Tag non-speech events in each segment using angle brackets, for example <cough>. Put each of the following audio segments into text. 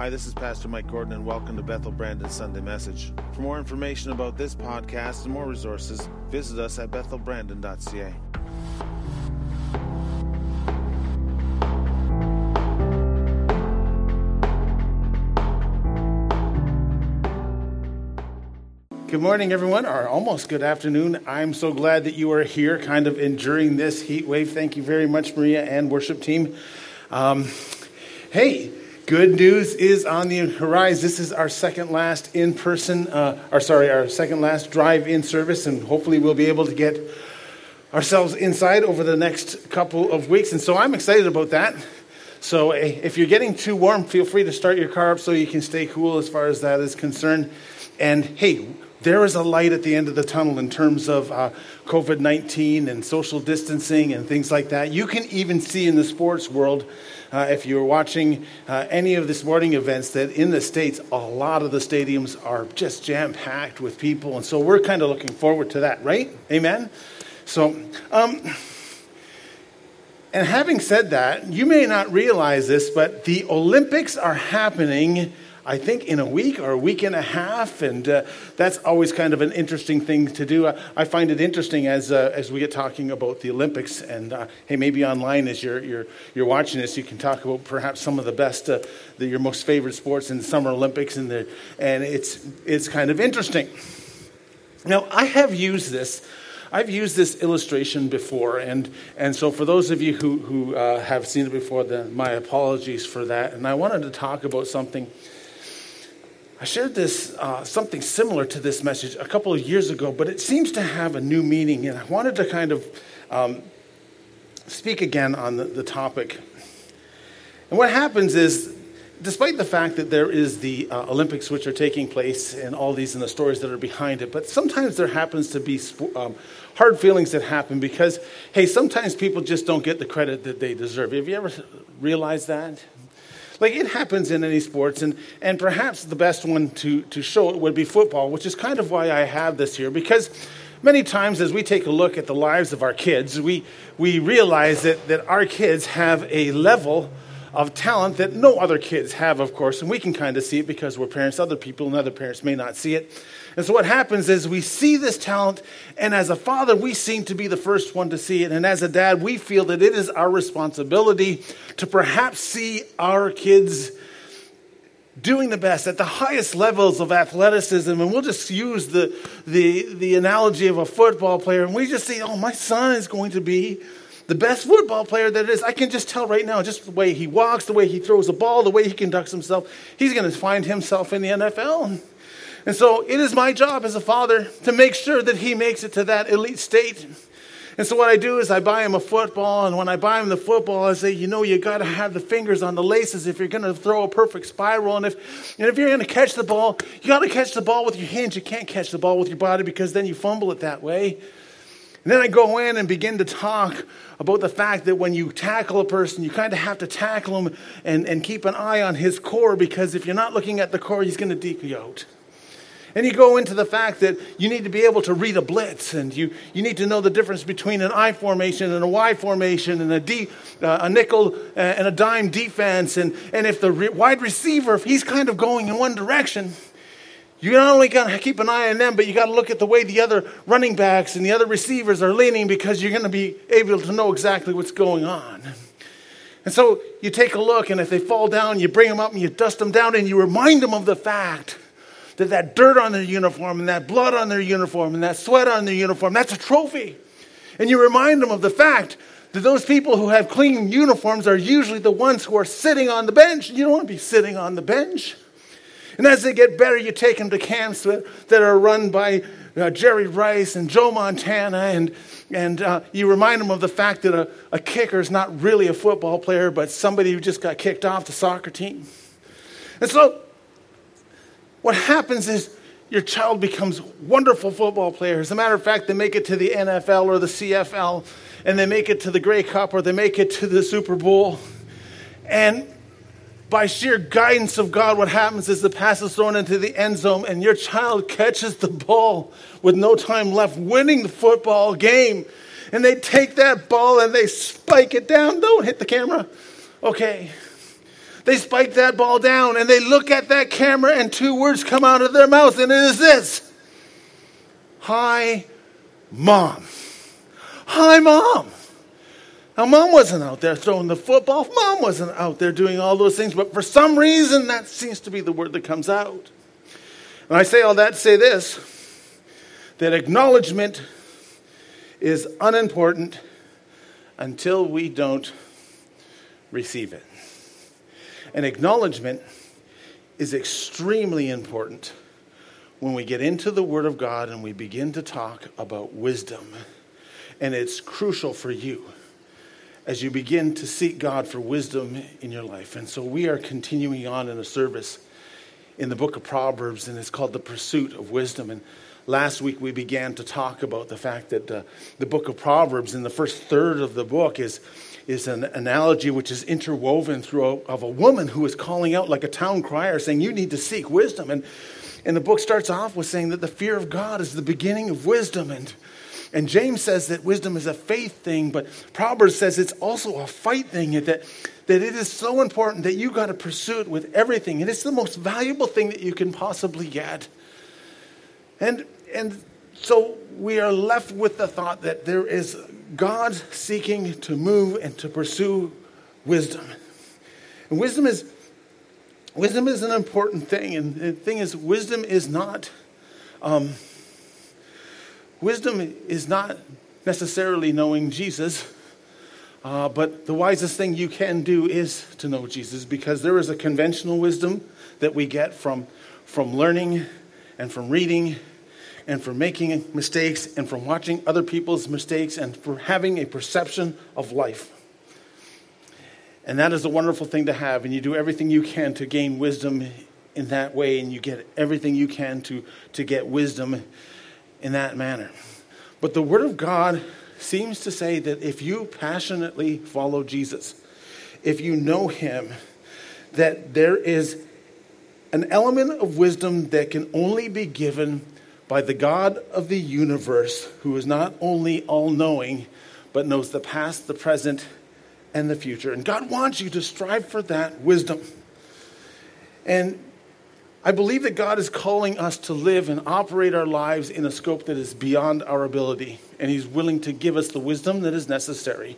Hi, this is Pastor Mike Gordon, and welcome to Bethel Brandon Sunday Message. For more information about this podcast and more resources, visit us at bethelbrandon.ca. Good morning, everyone, or almost good afternoon. I'm so glad that you are here, kind of enduring this heat wave. Thank you very much, Maria and worship team. Um, hey, good news is on the horizon. This is our second last in person, uh, or sorry, our second last drive in service, and hopefully we'll be able to get ourselves inside over the next couple of weeks. And so I'm excited about that. So eh, if you're getting too warm, feel free to start your car up so you can stay cool as far as that is concerned. And hey, there is a light at the end of the tunnel in terms of uh, COVID 19 and social distancing and things like that. You can even see in the sports world, uh, if you're watching uh, any of the sporting events, that in the States, a lot of the stadiums are just jam packed with people. And so we're kind of looking forward to that, right? Amen? So, um, and having said that, you may not realize this, but the Olympics are happening I think, in a week or a week and a half. And uh, that's always kind of an interesting thing to do. I, I find it interesting as, uh, as we get talking about the Olympics. And uh, hey, maybe online as you're, you're, you're watching this, you can talk about perhaps some of the best, uh, the, your most favorite sports in the Summer Olympics. And, the, and it's, it's kind of interesting. Now, I have used this. I've used this illustration before, and, and so for those of you who, who uh, have seen it before, then my apologies for that. And I wanted to talk about something I shared this, uh, something similar to this message a couple of years ago, but it seems to have a new meaning, and I wanted to kind of um, speak again on the, the, topic. And what happens is, despite the fact that there is the uh, Olympics which are taking place and all these and the stories that are behind it, but sometimes there happens to be um, hard feelings that happen because, hey, sometimes people just don't get the credit that they deserve. Have you ever realized that? Like it happens in any sports, and, and perhaps the best one to, to show it would be football, which is kind of why I have this here, because many times as we take a look at the lives of our kids, we, we realize that, that our kids have a level of talent that no other kids have, of course, and we can kind of see it because we're parents. Other people and other parents may not see it. And so what happens is we see this talent, and as a father, we seem to be the first one to see it. And as a dad, we feel that it is our responsibility to perhaps see our kids doing the best at the highest levels of athleticism. And we'll just use the, the, the analogy of a football player, and we just say, oh, my son is going to be the best football player that is. I can just tell right now, just the way he walks, the way he throws the ball, the way he conducts himself, he's going to find himself in the NFL. And so it is my job as a father to make sure that he makes it to that elite state. And so what I do is I buy him a football, and when I buy him the football, I say, you know, you got to have the fingers on the laces if you're going to throw a perfect spiral, and if and if you're going to catch the ball, you got to catch the ball with your hands. You can't catch the ball with your body because then you fumble it that way. And then I go in and begin to talk about the fact that when you tackle a person, you kind of have to tackle him and, and keep an eye on his core because if you're not looking at the core, he's going to deke you out. And you go into the fact that you need to be able to read a blitz and you, you need to know the difference between an I formation and a Y formation and a, D, uh, a nickel uh, and a dime defense. And, and if the re- wide receiver, if he's kind of going in one direction, you not only got to keep an eye on them, but you got to look at the way the other running backs and the other receivers are leaning because you're going to be able to know exactly what's going on. And so you take a look, and if they fall down, you bring them up and you dust them down, and you remind them of the fact that that dirt on their uniform and that blood on their uniform and that sweat on their uniform, that's a trophy. And you remind them of the fact that those people who have clean uniforms are usually the ones who are sitting on the bench. You don't want to be sitting on the bench. And as they get better, you take them to camps that, that are run by uh, Jerry Rice and Joe Montana, and, and uh, you remind them of the fact that a, a kicker is not really a football player, but somebody who just got kicked off the soccer team. And so what happens is your child becomes wonderful football players. As a matter of fact, they make it to the NFL or the CFL, and they make it to the Grey Cup or they make it to the Super Bowl. And by sheer guidance of God, what happens is the pass is thrown into the end zone, and your child catches the ball with no time left, winning the football game. And they take that ball and they spike it down. Don't hit the camera. Okay. They spike that ball down and they look at that camera, and two words come out of their mouth, and it is this Hi, Mom. Hi, Mom. Now, Mom wasn't out there throwing the football. Mom wasn't out there doing all those things, but for some reason, that seems to be the word that comes out. And I say all that to say this that acknowledgement is unimportant until we don't receive it. And acknowledgement is extremely important when we get into the Word of God and we begin to talk about wisdom. And it's crucial for you as you begin to seek God for wisdom in your life. And so we are continuing on in a service in the book of Proverbs, and it's called The Pursuit of Wisdom. And last week we began to talk about the fact that uh, the book of Proverbs, in the first third of the book, is, is an analogy which is interwoven through a, of a woman who is calling out like a town crier, saying, You need to seek wisdom. And, and the book starts off with saying that the fear of God is the beginning of wisdom. And and James says that wisdom is a faith thing, but Proverbs says it's also a fight thing, that, that it is so important that you got to pursue it with everything. And it's the most valuable thing that you can possibly get. And, and so we are left with the thought that there is God seeking to move and to pursue wisdom. And wisdom is wisdom is an important thing. And the thing is, wisdom is not um, Wisdom is not necessarily knowing Jesus, uh, but the wisest thing you can do is to know Jesus because there is a conventional wisdom that we get from, from learning and from reading and from making mistakes and from watching other people's mistakes and for having a perception of life. And that is a wonderful thing to have, and you do everything you can to gain wisdom in that way, and you get everything you can to, to get wisdom in that manner. But the Word of God seems to say that if you passionately follow Jesus, if you know Him, that there is an element of wisdom that can only be given by the God of the universe, who is not only all knowing, but knows the past, the present, and the future. And God wants you to strive for that wisdom. And I believe that God is calling us to live and operate our lives in a scope that is beyond our ability, and He's willing to give us the wisdom that is necessary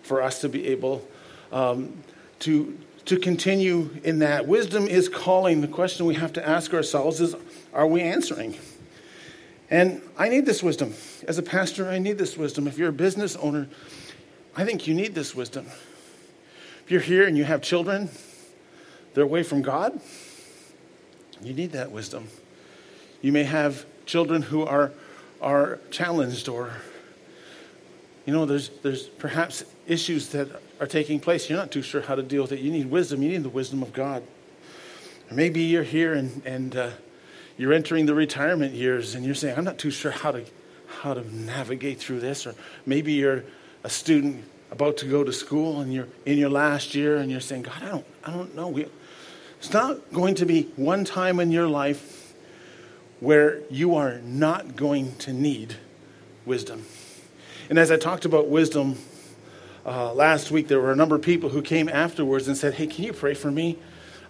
for us to be able um, to, to continue in that. Wisdom is calling. The question we have to ask ourselves is are we answering? And I need this wisdom. As a pastor, I need this wisdom. If you're a business owner, I think you need this wisdom. If you're here and you have children, they're away from God you need that wisdom. You may have children who are, are challenged or, you know, there's, there's perhaps issues that are taking place. You're not too sure how to deal with it. You need wisdom. You need the wisdom of God. Or maybe you're here and, and uh, you're entering the retirement years and you're saying, I'm not too sure how to, how to navigate through this. Or maybe you're a student about to go to school and you're in your last year and you're saying, God, I don't, I don't know. We, it's not going to be one time in your life where you are not going to need wisdom. And as I talked about wisdom uh, last week, there were a number of people who came afterwards and said, Hey, can you pray for me?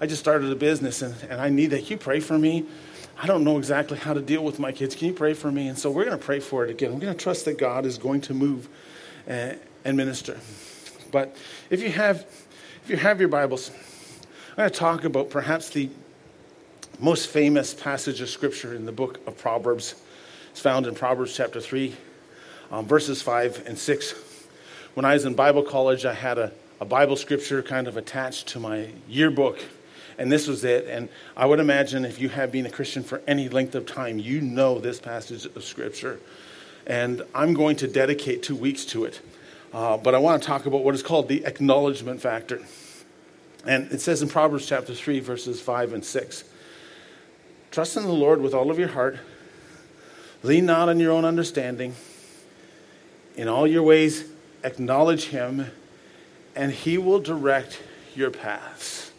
I just started a business and, and I need that. You pray for me? I don't know exactly how to deal with my kids. Can you pray for me? And so we're going to pray for it again. We're going to trust that God is going to move uh, and minister. But if you have, if you have your Bibles, I'm going to talk about perhaps the most famous passage of scripture in the book of Proverbs. It's found in Proverbs chapter 3, um, verses 5 and 6. When I was in Bible college, I had a, a Bible scripture kind of attached to my yearbook, and this was it. And I would imagine if you have been a Christian for any length of time, you know this passage of scripture. And I'm going to dedicate two weeks to it. Uh, but I want to talk about what is called the acknowledgement factor. And it says in Proverbs chapter 3, verses 5 and 6 Trust in the Lord with all of your heart, lean not on your own understanding. In all your ways, acknowledge him, and he will direct your paths.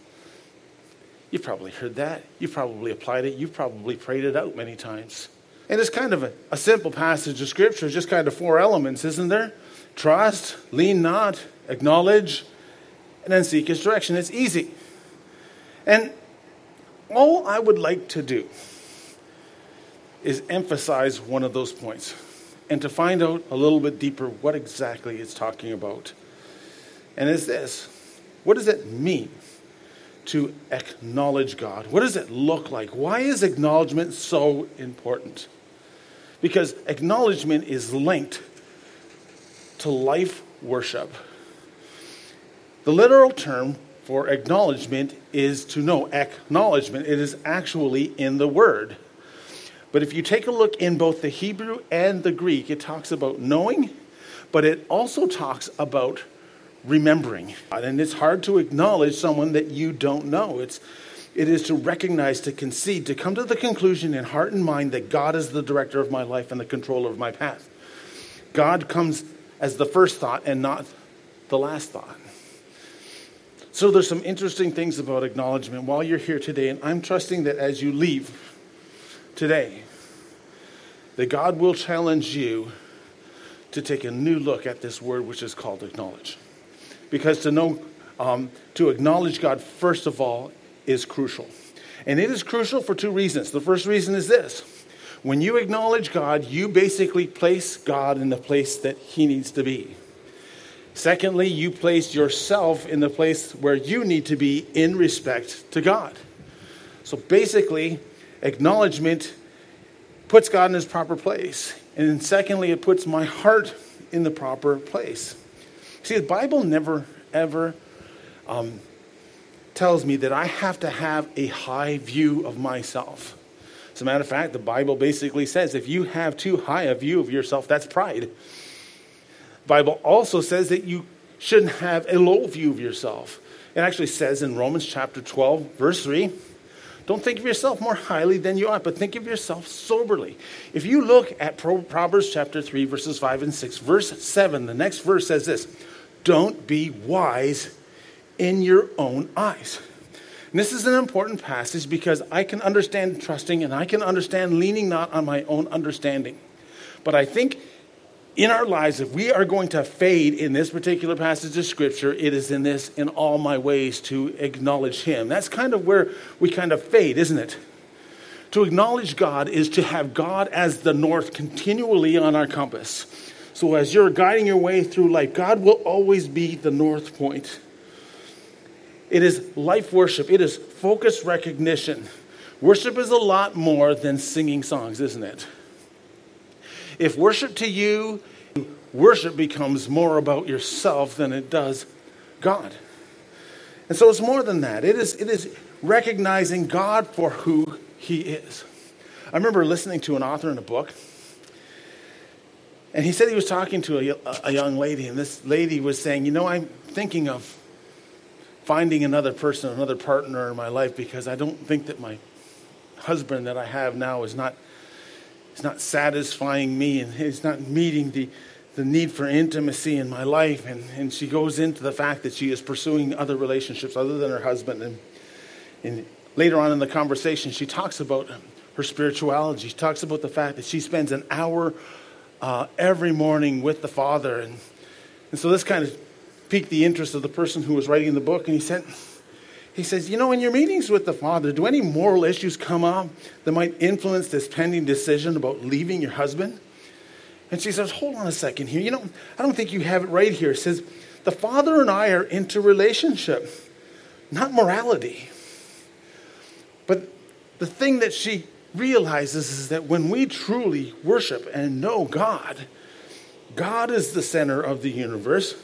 You've probably heard that. You've probably applied it. You've probably prayed it out many times. And it's kind of a, a simple passage of scripture, just kind of four elements, isn't there? Trust, lean not, acknowledge, and then seek his direction. It's easy. And all I would like to do is emphasize one of those points and to find out a little bit deeper what exactly it's talking about. And is this what does it mean to acknowledge God? What does it look like? Why is acknowledgement so important? Because acknowledgement is linked to life worship. The literal term for acknowledgement is to know. Acknowledgement, it is actually in the word. But if you take a look in both the Hebrew and the Greek, it talks about knowing, but it also talks about remembering. And it's hard to acknowledge someone that you don't know. It's it is to recognize, to concede, to come to the conclusion in heart and mind that God is the director of my life and the controller of my path. God comes as the first thought and not the last thought. So there's some interesting things about acknowledgement while you're here today, and I'm trusting that as you leave today, that God will challenge you to take a new look at this word which is called acknowledge. Because to know, um, to acknowledge God, first of all, is crucial. And it is crucial for two reasons. The first reason is this when you acknowledge God, you basically place God in the place that He needs to be. Secondly, you place yourself in the place where you need to be in respect to God. So basically, acknowledgement puts God in his proper place. And secondly, it puts my heart in the proper place. See, the Bible never, ever um, tells me that I have to have a high view of myself. As a matter of fact, the Bible basically says if you have too high a view of yourself, that's pride. The Bible also says that you shouldn't have a low view of yourself. It actually says in Romans chapter 12, verse 3, don't think of yourself more highly than you ought, but think of yourself soberly. If you look at Proverbs chapter 3, verses 5 and 6, verse 7, the next verse says this Don't be wise in your own eyes. And this is an important passage because I can understand trusting and I can understand leaning not on my own understanding. But I think in our lives, if we are going to fade in this particular passage of Scripture, it is in this, in all my ways, to acknowledge Him. That's kind of where we kind of fade, isn't it? To acknowledge God is to have God as the north continually on our compass. So as you're guiding your way through life, God will always be the north point. It is life worship, it is focused recognition. Worship is a lot more than singing songs, isn't it? If worship to you, worship becomes more about yourself than it does God. And so it's more than that. It is, it is recognizing God for who he is. I remember listening to an author in a book, and he said he was talking to a, a young lady, and this lady was saying, You know, I'm thinking of finding another person, another partner in my life because I don't think that my husband that I have now is not, is not satisfying me and he's not meeting the, the need for intimacy in my life. And, and she goes into the fact that she is pursuing other relationships other than her husband. And, and later on in the conversation, she talks about her spirituality. She talks about the fact that she spends an hour uh, every morning with the Father. And, and so this kind of piqued the interest of the person who was writing the book, and he said, he says, You know, in your meetings with the Father, do any moral issues come up that might influence this pending decision about leaving your husband? And she says, Hold on a second here. You know, I don't think you have it right here. It says, The Father and I are into relationship, not morality. But the thing that she realizes is that when we truly worship and know God, God is the center of the universe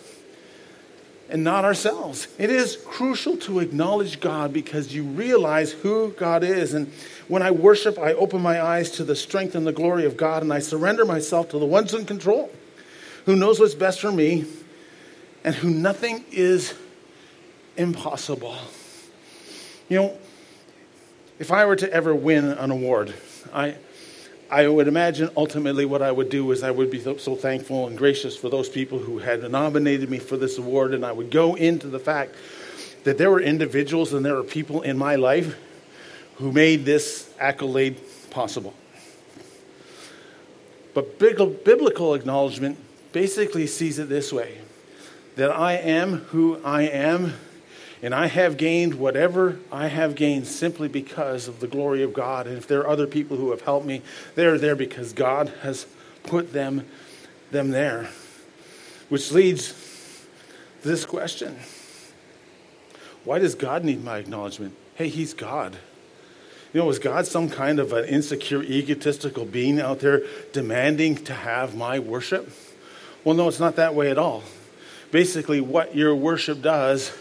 and not ourselves. It is crucial to acknowledge God because you realize who God is. And when I worship, I open my eyes to the strength and the glory of God, and I surrender myself to the ones in control who knows what's best for me and who nothing is impossible. You know, if I were to ever win an award, I I would imagine ultimately what I would do is I would be so thankful and gracious for those people who had nominated me for this award, and I would go into the fact that there were individuals and there were people in my life who made this accolade possible. But biblical acknowledgement basically sees it this way that I am who I am, And I have gained whatever I have gained simply because of the glory of God. And if there are other people who have helped me, they're there because God has put them, them there. Which leads to this question Why does God need my acknowledgement? Hey, He's God. You know, is God some kind of an insecure, egotistical being out there demanding to have my worship? Well, no, it's not that way at all. Basically, what your worship does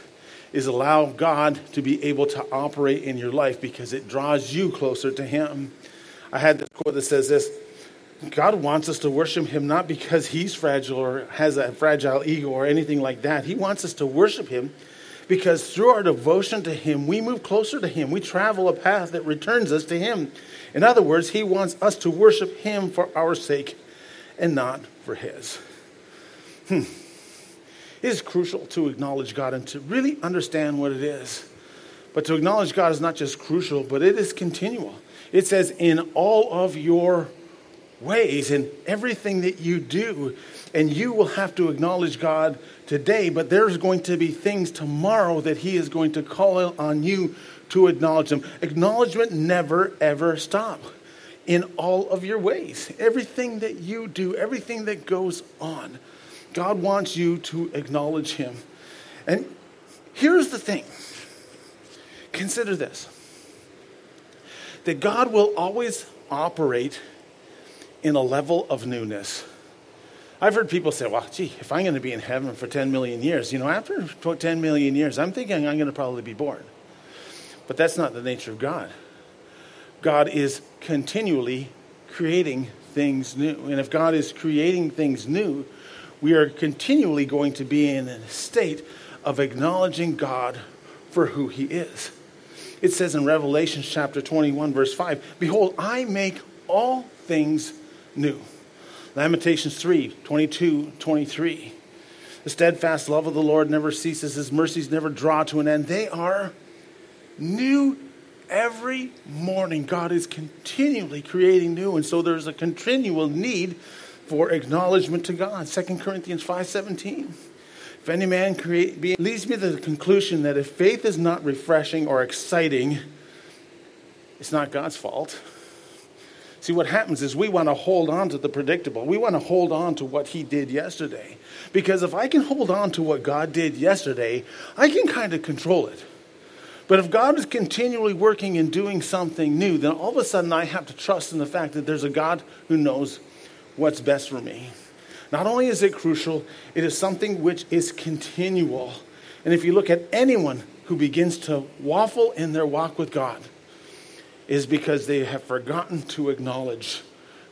is allow God to be able to operate in your life because it draws you closer to Him. I had this quote that says this God wants us to worship Him not because He's fragile or has a fragile ego or anything like that. He wants us to worship Him because through our devotion to Him, we move closer to Him. We travel a path that returns us to Him. In other words, He wants us to worship Him for our sake and not for His. Hmm. It is crucial to acknowledge God and to really understand what it is. But to acknowledge God is not just crucial, but it is continual. It says, in all of your ways, in everything that you do. And you will have to acknowledge God today, but there's going to be things tomorrow that He is going to call on you to acknowledge Him. Acknowledgement never, ever stop in all of your ways. Everything that you do, everything that goes on, God wants you to acknowledge Him. And here's the thing consider this that God will always operate in a level of newness. I've heard people say, well, gee, if I'm going to be in heaven for 10 million years, you know, after 10 million years, I'm thinking I'm going to probably be born. But that's not the nature of God. God is continually creating things new. And if God is creating things new, we are continually going to be in a state of acknowledging God for who he is. It says in Revelation chapter 21, verse 5 Behold, I make all things new. Lamentations 3 22, 23. The steadfast love of the Lord never ceases, his mercies never draw to an end. They are new every morning. God is continually creating new, and so there's a continual need for acknowledgement to God. 2 Corinthians 5:17. If any man create, be, leads me to the conclusion that if faith is not refreshing or exciting, it's not God's fault. See, what happens is we want to hold on to the predictable. We want to hold on to what He did yesterday. Because if I can hold on to what God did yesterday, I can kind of control it. But if God is continually working and doing something new, then all of a sudden I have to trust in the fact that there's a God who knows what's best for me. Not only is it crucial, it is something which is continual. And if you look at anyone who begins to waffle in their walk with God, is because they have forgotten to acknowledge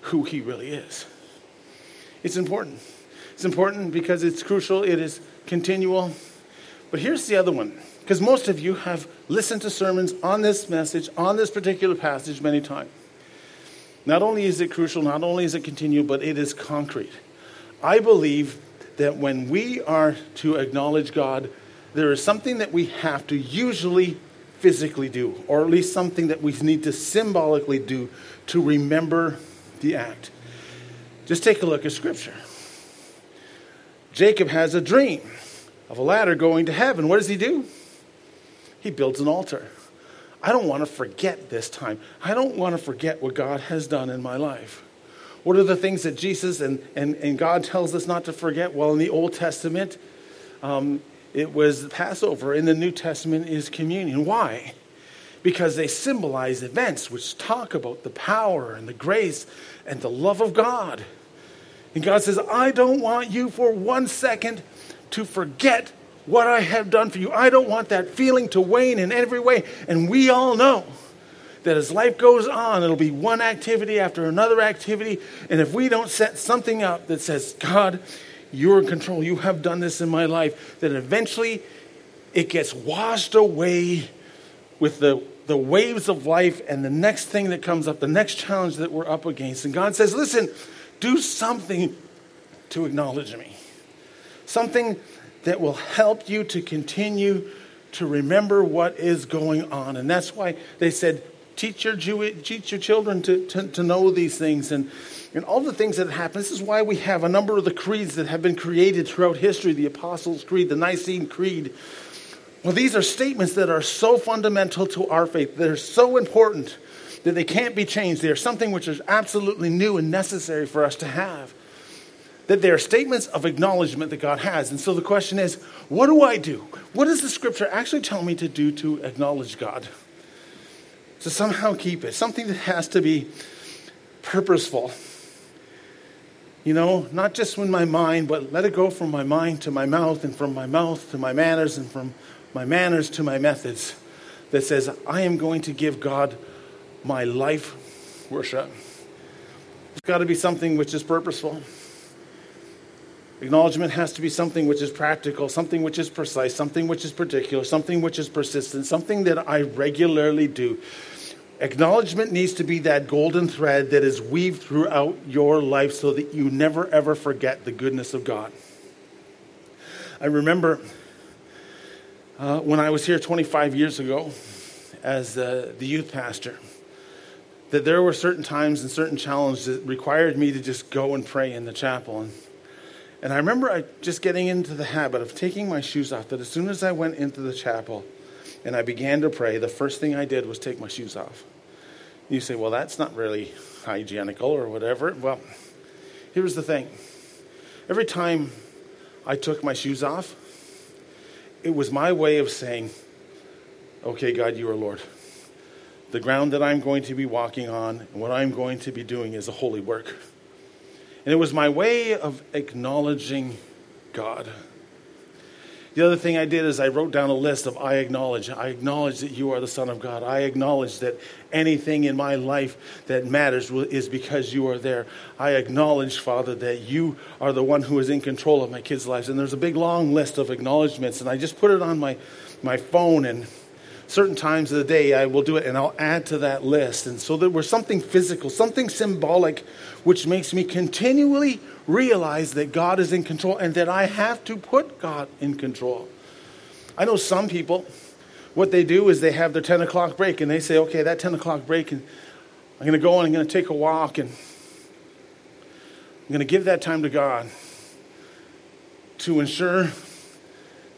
who He really is. It's important. It's important because it's crucial, it is continual. But here's the other one because most of you have listened to sermons on this message, on this particular passage many times. Not only is it crucial, not only is it continual, but it is concrete. I believe that when we are to acknowledge God, there is something that we have to usually physically do, or at least something that we need to symbolically do to remember the act. Just take a look at Scripture. Jacob has a dream of a ladder going to heaven. What does he do? He builds an altar. I don't want to forget this time. I don't want to forget what God has done in my life. What are the things that Jesus and, and, and God tells us not to forget? Well, in the Old Testament, um, it was Passover. In the New Testament is communion. Why? Because they symbolize events which talk about the power and the grace and the love of God. And God says, I don't want you for one second to forget what I have done for you. I don't want that feeling to wane in every way. And we all know that as life goes on, it'll be one activity after another activity. And if we don't set something up that says, God, you're in control. You have done this in my life. That eventually it gets washed away with the, the waves of life and the next thing that comes up, the next challenge that we're up against. And God says, listen, do something to acknowledge me. Something that will help you to continue to remember what is going on. And that's why they said, teach your, Jew, teach your children to, to, to know these things. And and all the things that happen. This is why we have a number of the creeds that have been created throughout history the Apostles' Creed, the Nicene Creed. Well, these are statements that are so fundamental to our faith, they're so important that they can't be changed. They are something which is absolutely new and necessary for us to have. That they are statements of acknowledgement that God has. And so the question is, what do I do? What does the scripture actually tell me to do to acknowledge God? To somehow keep it. Something that has to be purposeful. You know, not just in my mind, but let it go from my mind to my mouth, and from my mouth to my manners, and from my manners to my methods. That says, I am going to give God my life worship. It's got to be something which is purposeful. Acknowledgement has to be something which is practical, something which is precise, something which is particular, something which is persistent, something that I regularly do. Acknowledgement needs to be that golden thread that is weaved throughout your life so that you never ever forget the goodness of God. I remember uh, when I was here 25 years ago as uh, the youth pastor that there were certain times and certain challenges that required me to just go and pray in the chapel. And, and I remember I just getting into the habit of taking my shoes off, that as soon as I went into the chapel and I began to pray, the first thing I did was take my shoes off. You say, well, that's not really hygienical or whatever. Well, here's the thing every time I took my shoes off, it was my way of saying, okay, God, you are Lord the ground that I'm going to be walking on and what I'm going to be doing is a holy work. And it was my way of acknowledging God. The other thing I did is I wrote down a list of I acknowledge. I acknowledge that you are the Son of God. I acknowledge that anything in my life that matters is because you are there. I acknowledge, Father, that you are the one who is in control of my kids' lives. And there's a big long list of acknowledgments, and I just put it on my, my phone and certain times of the day I will do it and I'll add to that list. And so there was something physical, something symbolic, which makes me continually realize that God is in control and that I have to put God in control. I know some people, what they do is they have their 10 o'clock break and they say, okay, that 10 o'clock break, and I'm going to go and I'm going to take a walk and I'm going to give that time to God to ensure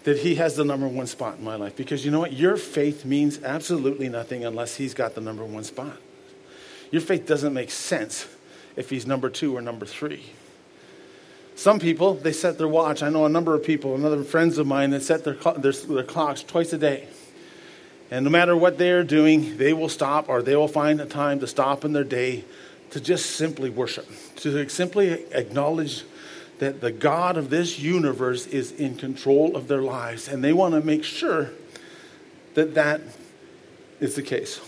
that He has the number one spot in my life. Because you know what? Your faith means absolutely nothing unless He's got the number one spot. Your faith doesn't make sense if He's number two or number three. Some people, they set their watch. I know a number of people, another friends of mine, that set their, their, their clocks twice a day. And no matter what they're doing, they will stop or they will find a time to stop in their day to just simply worship, to simply acknowledge that the God of this universe is in control of their lives, and they want to make sure that that is the case.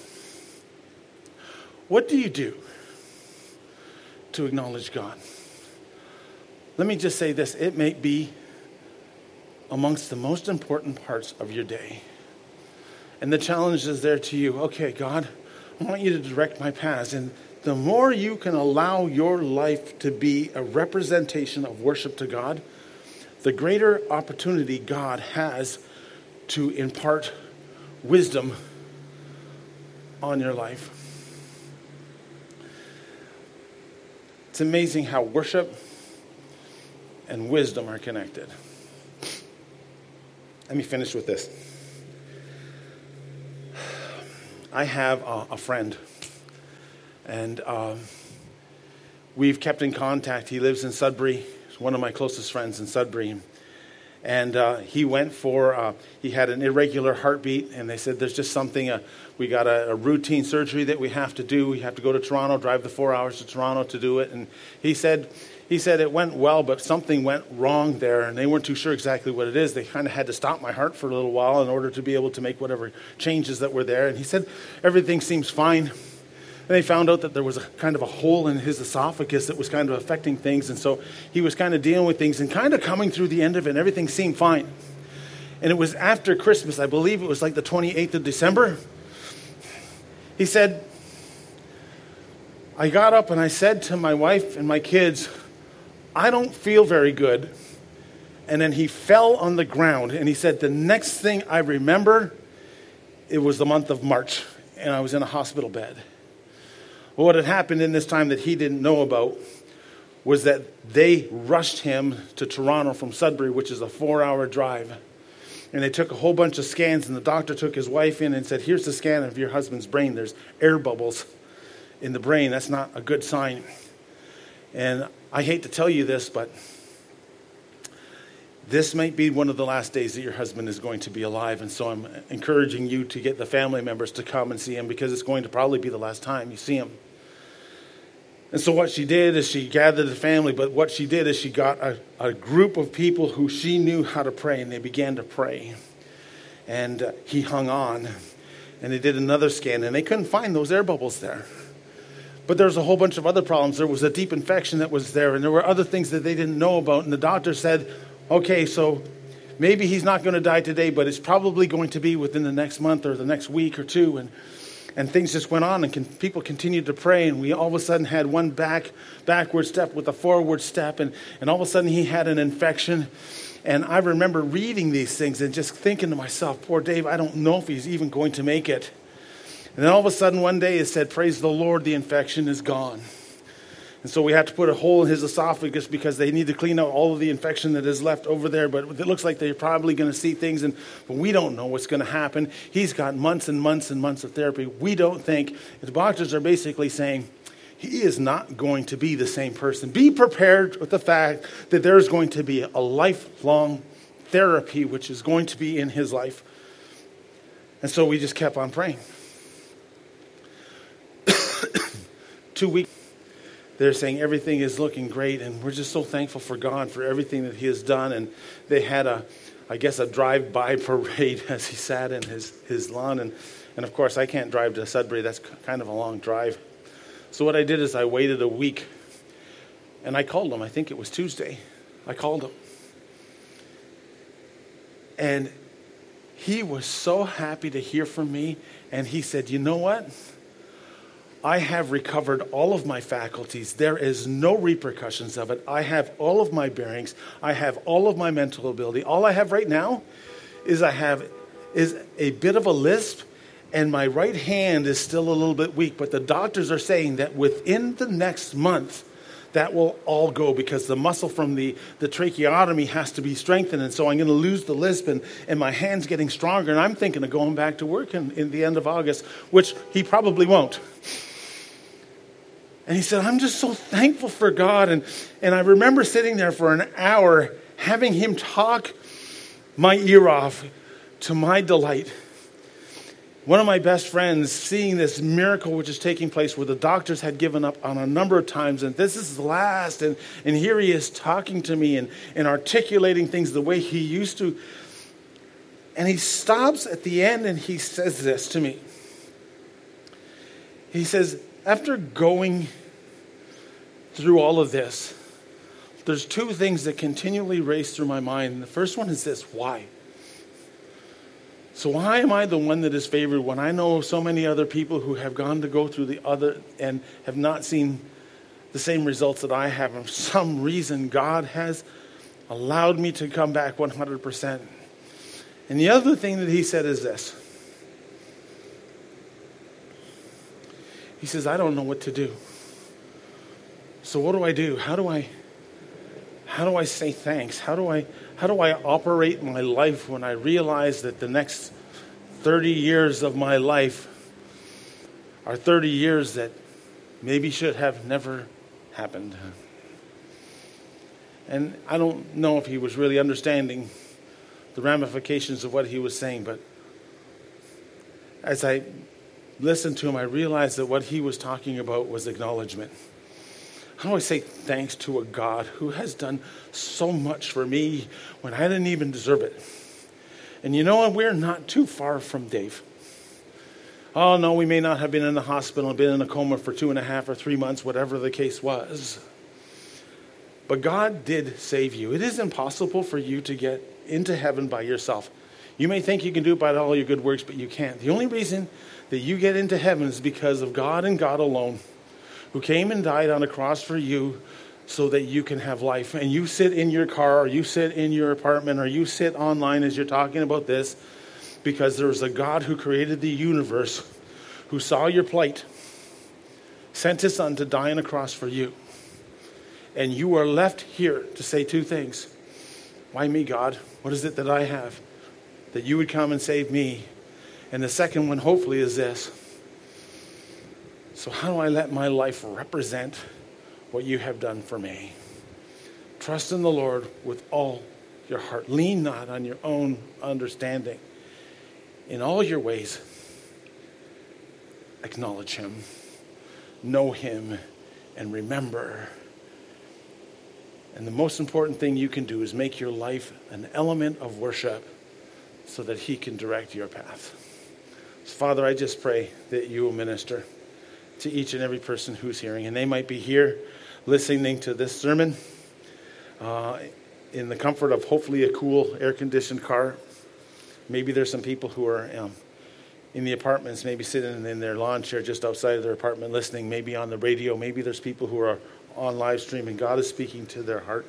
What do you do to acknowledge God? Let me just say this it may be amongst the most important parts of your day. And the challenge is there to you okay, God, I want you to direct my paths. And the more you can allow your life to be a representation of worship to God, the greater opportunity God has to impart wisdom on your life. It's amazing how worship and wisdom are connected. Let me finish with this. I have a, a friend and um, we've kept in contact. He lives in Sudbury. He's one of my closest friends in Sudbury. And uh, he went for, uh, he had an irregular heartbeat, and they said there's just something, uh, we got a, a, routine surgery that we have to do. We have to go to Toronto, drive the four hours to Toronto to do it. And he said, he said it went well, but something went wrong there, and they weren't too sure exactly what it is. They kind of had to stop my heart for a little while in order to be able to make whatever changes that were there. And he said everything seems fine. And they found out that there was a kind of a hole in his esophagus that was kind of affecting things. And so he was kind of dealing with things and kind of coming through the end of it, and everything seemed fine. And it was after Christmas, I believe it was like the 28th of December. He said, I got up and I said to my wife and my kids, I don't feel very good. And then he fell on the ground and he said, The next thing I remember, it was the month of March, and I was in a hospital bed. Well, what had happened in this time that he didn't know about was that they rushed him to Toronto from Sudbury, which is a four hour drive. And they took a whole bunch of scans, and the doctor took his wife in and said, Here's the scan of your husband's brain. There's air bubbles in the brain. That's not a good sign. And I hate to tell you this, but this might be one of the last days that your husband is going to be alive. And so I'm encouraging you to get the family members to come and see him because it's going to probably be the last time you see him. And so what she did is she gathered the family, but what she did is she got a, a group of people who she knew how to pray, and they began to pray. And uh, he hung on, and they did another scan, and they couldn't find those air bubbles there. But there was a whole bunch of other problems. There was a deep infection that was there, and there were other things that they didn't know about. And the doctor said, okay, so maybe he's not going to die today, but it's probably going to be within the next month or the next week or two. And and things just went on and con- people continued to pray and we all of a sudden had one back backward step with a forward step and, and all of a sudden he had an infection. And i remember reading these things and just thinking to myself poor dave i don't know if he's even going to make it. And then all of a sudden one day it said praise the lord the infection is gone and so we had to put a hole in his esophagus because they need to clean out all of the infection that is left over there. But it looks like they're probably going to see things, and but we don't know what's going to happen. He's got months and months and months of therapy. We don't think. The doctors are basically saying, he is not going to be the same person. Be prepared with the fact that there's going to be a lifelong therapy which is going to be in his life. And so we just kept on praying. <coughs> Two weeks they're saying everything is looking great, and we're just so thankful for God for everything that He has done. And they had a, I guess, a drive-by <laughs> parade as he sat in his, his lawn. And, and of course, I can't drive to Sudbury. That's kind of a long drive. So what I did is I waited a week, and I called him. I think it was Tuesday. I called him. And he was so happy to hear from me. And he said, You know what? I have recovered all of my faculties. There is no repercussions of it. I have all of my bearings. I have all of my mental ability. All I have right now is I have is a bit of a lisp and my right hand is still a little bit weak, but the doctors are saying that within the next month that will all go because the muscle from the, the tracheotomy has to be strengthened. And so I'm going to lose the lisp, and, and my hand's getting stronger. And I'm thinking of going back to work in, in the end of August, which he probably won't. And he said, I'm just so thankful for God. And, and I remember sitting there for an hour having him talk my ear off to my delight. One of my best friends seeing this miracle which is taking place where the doctors had given up on a number of times, and this is the last, and, and here he is talking to me and, and articulating things the way he used to. And he stops at the end and he says this to me. He says, after going through all of this, there's two things that continually race through my mind. the first one is this why? So, why am I the one that is favored when I know so many other people who have gone to go through the other and have not seen the same results that I have? For some reason, God has allowed me to come back 100%. And the other thing that he said is this He says, I don't know what to do. So what do I do? How do I how do I say thanks? How do I how do I operate my life when I realize that the next 30 years of my life are 30 years that maybe should have never happened? And I don't know if he was really understanding the ramifications of what he was saying, but as I listened to him, I realized that what he was talking about was acknowledgement. I say thanks to a God who has done so much for me when I didn't even deserve it? And you know what? We're not too far from Dave. Oh, no, we may not have been in the hospital and been in a coma for two and a half or three months, whatever the case was. But God did save you. It is impossible for you to get into heaven by yourself. You may think you can do it by all your good works, but you can't. The only reason that you get into heaven is because of God and God alone, who came and died on a cross for you so that you can have life. And you sit in your car, or you sit in your apartment, or you sit online as you're talking about this because there is a God who created the universe, who saw your plight, sent his son to die on a cross for you. And you are left here to say two things. Why me, God? What is it that I have? that you would come and save me. And the second one, hopefully, is this. So, how do I let my life represent what you have done for me? Trust in the Lord with all your heart. Lean not on your own understanding. In all your ways, acknowledge Him, know Him, and remember. And the most important thing you can do is make your life an element of worship so that He can direct your path. So Father, I just pray that you will minister to each and every person who's hearing. And they might be here listening to this sermon uh, in the comfort of hopefully a cool, air conditioned car. Maybe there's some people who are um, in the apartments, maybe sitting in their lawn chair just outside of their apartment listening, maybe on the radio. Maybe there's people who are on live stream and God is speaking to their heart.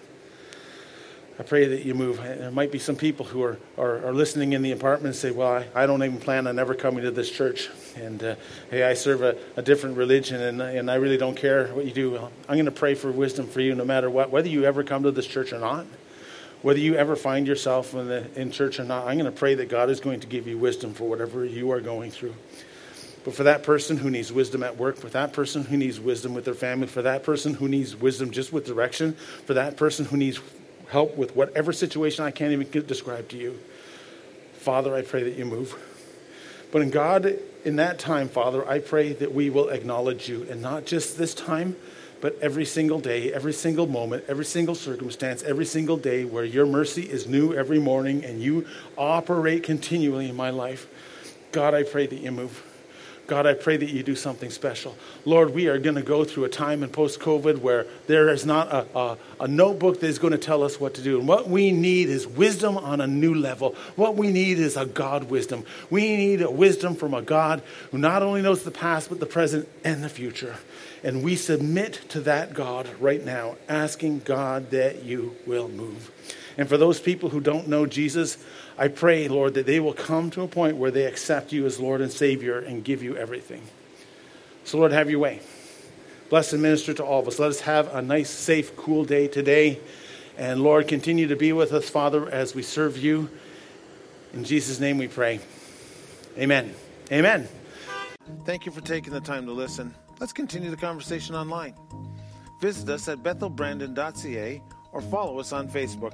I pray that you move. There might be some people who are, are, are listening in the apartment and say, Well, I, I, don't even plan on ever coming to this church. And uh, hey, I serve a, a, different religion and, and I really don't care what you do. I'm going to pray for wisdom for you no matter what, whether you ever come to this church or not, whether you ever find yourself in, the, in church or not. I'm going to pray that God is going to give you wisdom for whatever you are going through. But for that person who needs wisdom at work, for that person who needs wisdom with their family, for that person who needs wisdom just with direction, for that person who needs help with whatever situation I can't even describe to you. Father, I pray that you move. But in God, in that time, Father, I pray that we will acknowledge you, and not just this time, but every single day, every single moment, every single circumstance, every single day where your mercy is new every morning and you operate continually in my life. God, I pray that you move. God, I pray that you do something special. Lord, we are going to go through a time in post COVID where there is not a, a, a, notebook that is going to tell us what to do. And what we need is wisdom on a new level. What we need is a God wisdom. We need a wisdom from a God who not only knows the past, but the present and the future. And we submit to that God right now, asking God that you will move. And for those people who don't know Jesus, I pray, Lord, that they will come to a point where they accept you as Lord and Savior and give you everything. So, Lord, have your way. Bless and minister to all of us. Let us have a nice, safe, cool day today. And Lord, continue to be with us, Father, as we serve you. In Jesus' name we pray. Amen. Amen. Thank you for taking the time to listen. Let's continue the conversation online. Visit us at bethelbrandon.ca or follow us on Facebook.